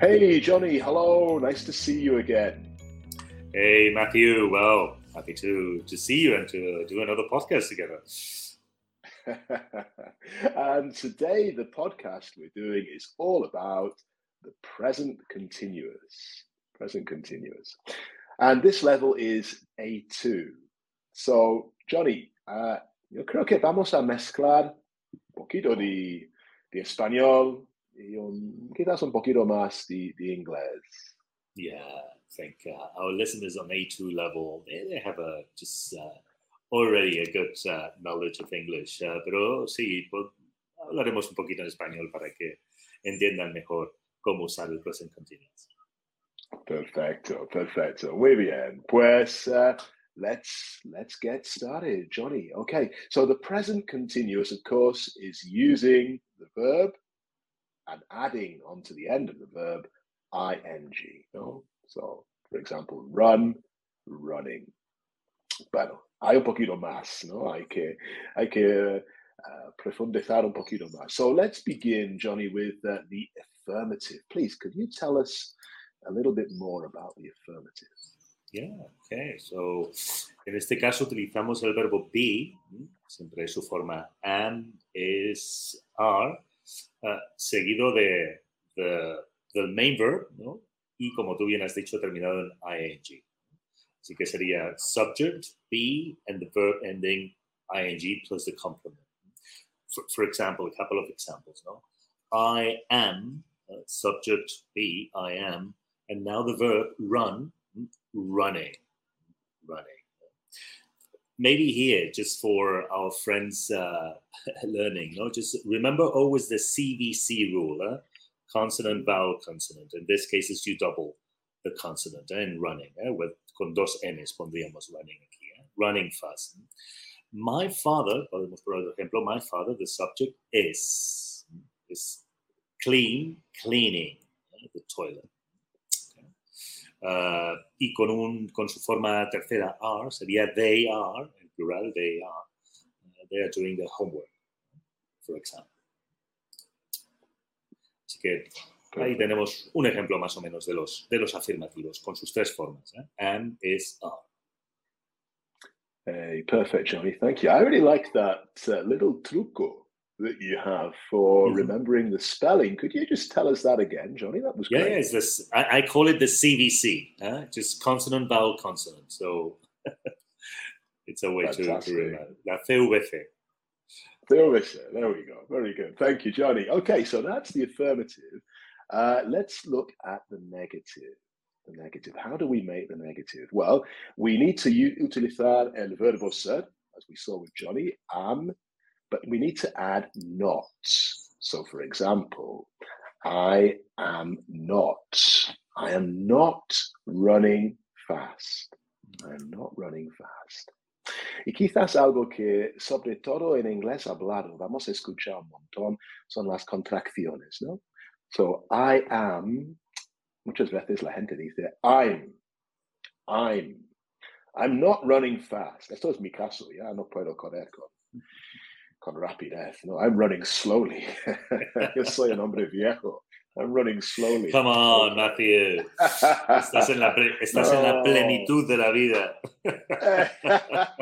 Hey, Johnny. Hello. Nice to see you again. Hey, Matthew. Well, happy to to see you and to do another podcast together. and today, the podcast we're doing is all about the present continuous. Present continuous. And this level is A2. So, Johnny, uh, yo creo que vamos a mezclar un poquito de, de español un, quizás un poquito más de, de inglés. Yeah, I think uh, our listeners on A2 level, they, they have a just uh, already a good uh, knowledge of English. Uh, pero sí, pues, hablaremos un poquito en español para que entiendan mejor cómo usar el present continuous. Perfecto, perfecto. Muy bien. Pues uh, let's let's get started, Johnny. Okay, so the present continuous, of course, is using the verb and adding onto the end of the verb ing. No? So, for example, run, running. Bueno, hay un poquito más, ¿no? Hay que, hay que uh, profundizar un poquito más. So let's begin, Johnny, with uh, the affirmative. Please, could you tell us a little bit more about the affirmative? Yeah, okay. So, en este caso utilizamos el verbo be, siempre su forma am, is, are, uh, seguido de, de, del main verb, ¿no? Y como tú bien has dicho, terminado en ing. Así que sería subject, be, and the verb ending ing plus the complement. For, for example, a couple of examples, no? I am, uh, subject, be, I am, and now the verb run, running, running. Maybe here, just for our friends uh, learning, no, just remember always the CVC rule: eh? consonant, vowel, consonant. In this case, it's you double the consonant eh? in running. Eh? With con dos n's pondríamos running aquí. Eh? Running fast. My father, poner ejemplo. My father, the subject is is clean, cleaning eh? the toilet. Uh, y con, un, con su forma tercera are sería they are, en plural, they are. Uh, they are doing the homework, for example. Así que ahí tenemos un ejemplo más o menos de los, de los afirmativos con sus tres formas. ¿eh? Am, is, are. Hey, perfect, Johnny. Thank you. I really like that uh, little truco that you have for Mhm. remembering the spelling. Could you just tell us that again, Johnny? That was Yeah, great. yeah, it's this. I, I call it the CVC, huh? just consonant, vowel, consonant. So it's a way to, remember. La CVC. There we go. There we go. Very good. Thank you, Johnny. Okay, so that's the affirmative. Uh, let's look at the negative. The negative. How do we make the negative? Well, we need to utilizar el verbo ser, as we saw with Johnny, am, but we need to add not. So, for example, I am not. I am not running fast. I am not running fast. Y quizás algo que, sobre todo en inglés hablado, vamos a escuchar un montón, son las contracciones, ¿no? So, I am, muchas veces la gente dice, I'm, I'm, I'm not running fast. Esto es mi caso, ya no puedo correr con, con rapidez, ¿no? I'm running slowly. Yo soy un hombre viejo. I'm running slowly. Come on, Matthew. Estás en la, estás en la plenitud de la vida.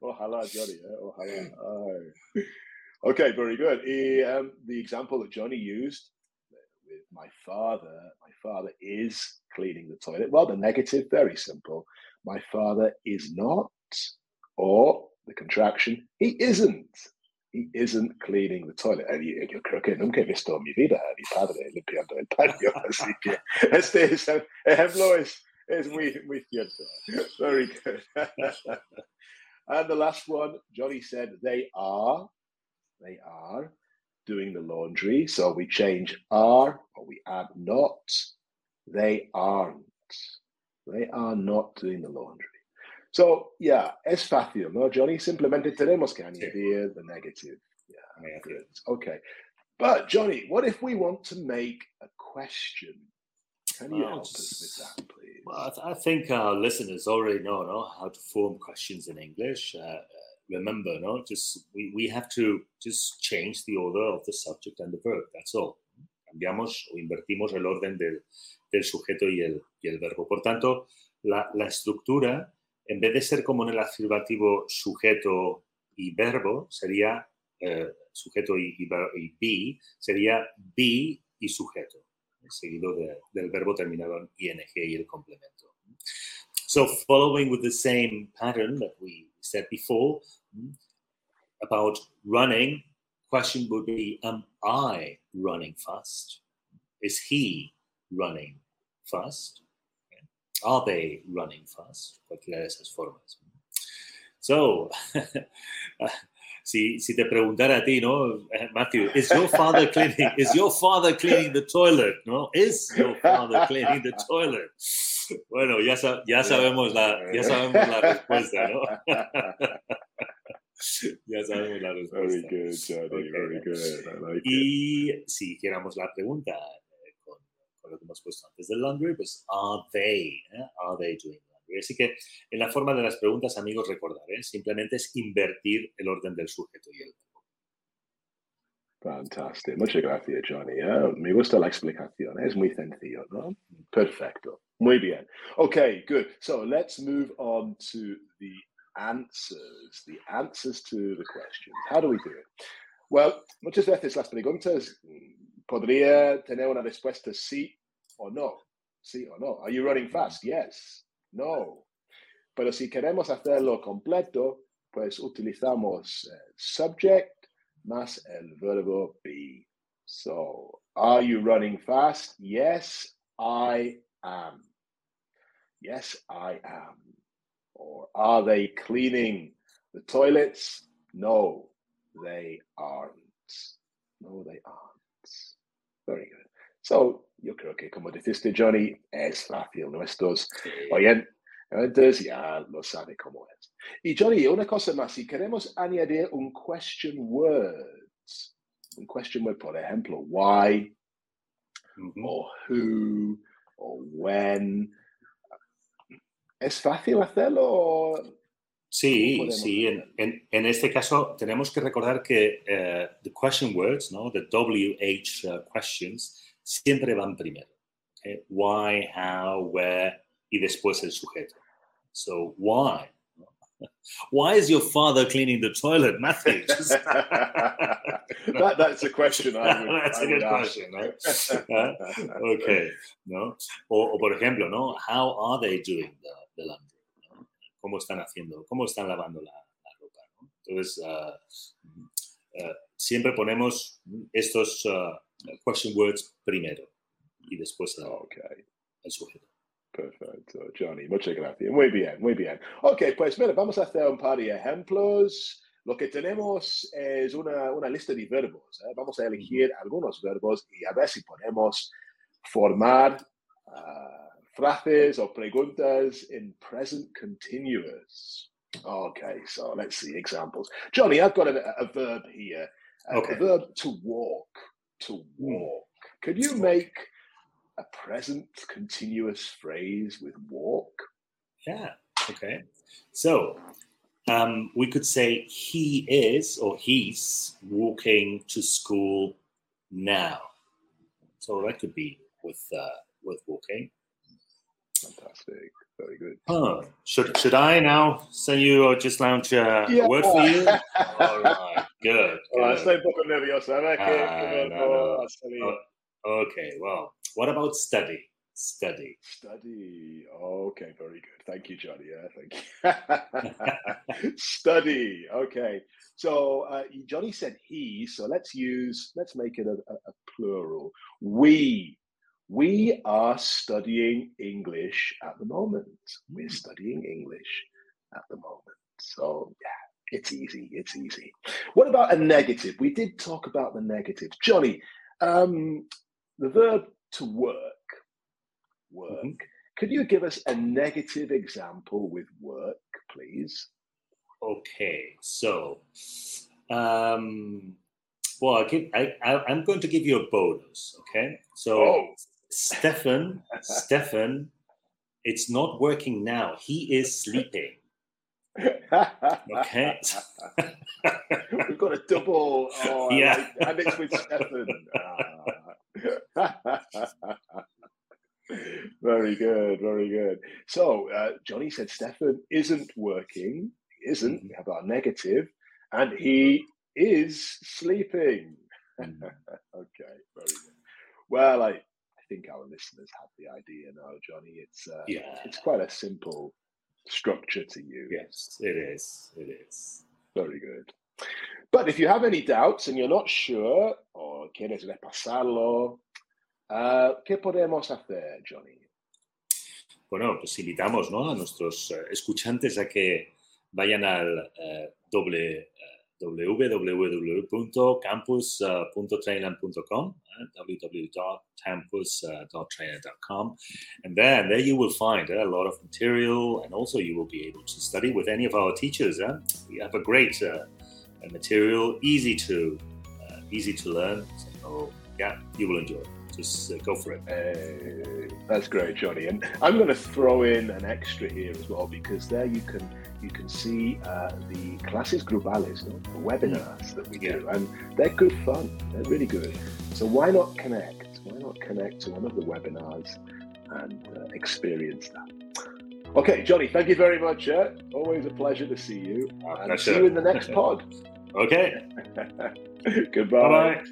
Ojalá, Johnny. Eh? Ojalá. Ay. Okay, very good. Eh, um, the example that Johnny used with my father, my father is cleaning the toilet. Well, the negative, very simple. My father is not, or the contraction, he isn't. He isn't cleaning the toilet. Y yo creo que nunca he visto en mi vida a mi padre limpiando el patio. Así que este es- ejemplo es, es muy, muy cierto. Very good. and the last one, Johnny said they are, they are doing the laundry. So we change are or we add not. They aren't. They are not doing the laundry. So, yeah, es fácil, ¿no, Johnny? Simplemente tenemos que añadir the negative. Yeah, good. Okay. But, Johnny, what if we want to make a question? Can you Well, help us with that, please? Well, I, th- I think our listeners already know, no, how to form questions in English. Uh, uh, remember, no, just we, we have to just change the order of the subject and the verb. That's all. cambiamos o invertimos el orden del, del sujeto y el, y el, verbo. Por tanto, la, la, estructura, en vez de ser como en el afirmativo sujeto y verbo, sería eh, sujeto y, be, sería be y sujeto, seguido de, del verbo terminado en ing y el complemento. So following with the same pattern that we said before about running, question would be, am I running fast? Is he running fast? Are they running fast? Cualquiera de esas formas. So, si, si te preguntara a ti, ¿no? Matthew, is your father cleaning, is your father cleaning the toilet? ¿No? Is your father cleaning the toilet? Bueno, ya, ya, sabemos, la, ya sabemos la respuesta, ¿no? ya sabemos la respuesta. Very good, Johnny, okay. very good. Like y it. si hiciéramos la pregunta lo que hemos puesto antes del laundry, pues, are they? Eh? Are they doing laundry? Así que en la forma de las preguntas, amigos, recordar, ¿eh? simplemente es invertir el orden del sujeto y el verbo. Fantástico. Muchas gracias, Johnny. ¿eh? Me gusta la explicación. Es muy sencillo, ¿no? Perfecto. Muy bien. Okay, good. So let's move on to the answers, the answers to the questions. How do we do it? Well, muchas veces las preguntas podría tener una respuesta sí o no. Sí o no. Are you running fast? Yes. No. Pero si queremos hacerlo completo, pues utilizamos uh, subject más el verbo be. So, are you running fast? Yes, I am. Yes, I am. Or are they cleaning the toilets? No, they aren't. No, they aren't. Very good. So, yo creo que como dijiste, Johnny, es fácil. Nuestros oyentes ya lo saben cómo es. Y Johnny, una cosa más, si queremos añadir un question words, un question word, por ejemplo, why, mm -hmm. or who, or when, ¿Es fácil hacerlo? Sí, sí. En, en, en, este caso tenemos que recordar que uh, the question words, ¿no? The WH uh, questions, siempre van primero. Okay? Why, how, where y después el sujeto. So, why? Why is your father cleaning the toilet, Matthew? that, that's a question I would, That's I a good question, ¿no? Uh, okay, ¿no? O, o, por ejemplo, ¿no? How are they doing the, the laundry? ¿no? ¿Cómo están haciendo? ¿Cómo están lavando la, la ropa? ¿no? Entonces, uh, uh, siempre ponemos estos question words primero y después el, okay. sujeto. Perfecto, Johnny, muchas gracias. Muy bien, muy bien. Ok, pues mira, vamos a hacer un par de ejemplos. Lo que tenemos es una, una lista de verbos. ¿eh? Vamos a elegir algunos verbos y a ver si podemos formar uh, frases o preguntas en present continuous. Okay, so let's see examples. Johnny, I've got a, a verb here. A, okay. a verb to walk. To walk. Could you make a present continuous phrase with walk? Yeah, okay. So um, we could say he is or he's walking to school now. So that could be with uh, with walking. Fantastic. Very good. Huh. Should should I now send you or just launch a, Yeah. a word for you? All right. Good. Oh, good. estoy un poco nervioso. A ver qué, Ah, qué no, no. Okay. Well, what about study? Study. Study. Okay, very good. Thank you, Johnny. Yeah, thank you. Study. Okay. So uh, Johnny said he. So let's use. Let's make it a, a, a plural. We. We are studying English at the moment. We're studying English at the moment. So yeah, it's easy. It's easy. What about a negative? We did talk about the negative. Johnny, um, the verb to work. Work. Mhm. Could you give us a negative example with work, please? Okay. So, um, well, I give, I, I, I'm going to give you a bonus. Okay. So, Oh. Stefan, Stefan, it's not working now. He is sleeping. Okay. We've got a double. Oh, I Yeah. like- and it's with Stefan. Ah, very good, very good. So uh, Johnny said Stefan isn't working, isn't, we have our negative, and he is sleeping. Mm. okay, very good. Well, I think our listeners have the idea now, Johnny. It's uh, Yeah. it's quite a simple structure to you. Yes, it is. It is. Very good. But if you have any doubts and you're not sure or quieres repasarlo, uh, ¿qué podemos hacer, Johnny? Bueno, pues invitamos ¿no? a nuestros eh, escuchantes a que vayan al eh, doble, eh, www.campus.trainlang.com, eh, www.campus.trainlang.com, and then there you will find eh, a lot of material, and also you will be able to study with any of our teachers. eh? We have a great material, easy to easy to learn. So yeah, you will enjoy. it. Just uh, go for it. Uh, that's great, Johnny. And I'm going to throw in an extra here as well because there you can you can see uh, the classes grupales, no? the webinars that we do, and they're good fun. They're really good. So why not connect? Why not connect to one of the webinars and uh, experience that? Okay, Johnny, thank you very much. Uh, always a pleasure to see you. And see you in the next pod. Okay. Goodbye. Bye bye.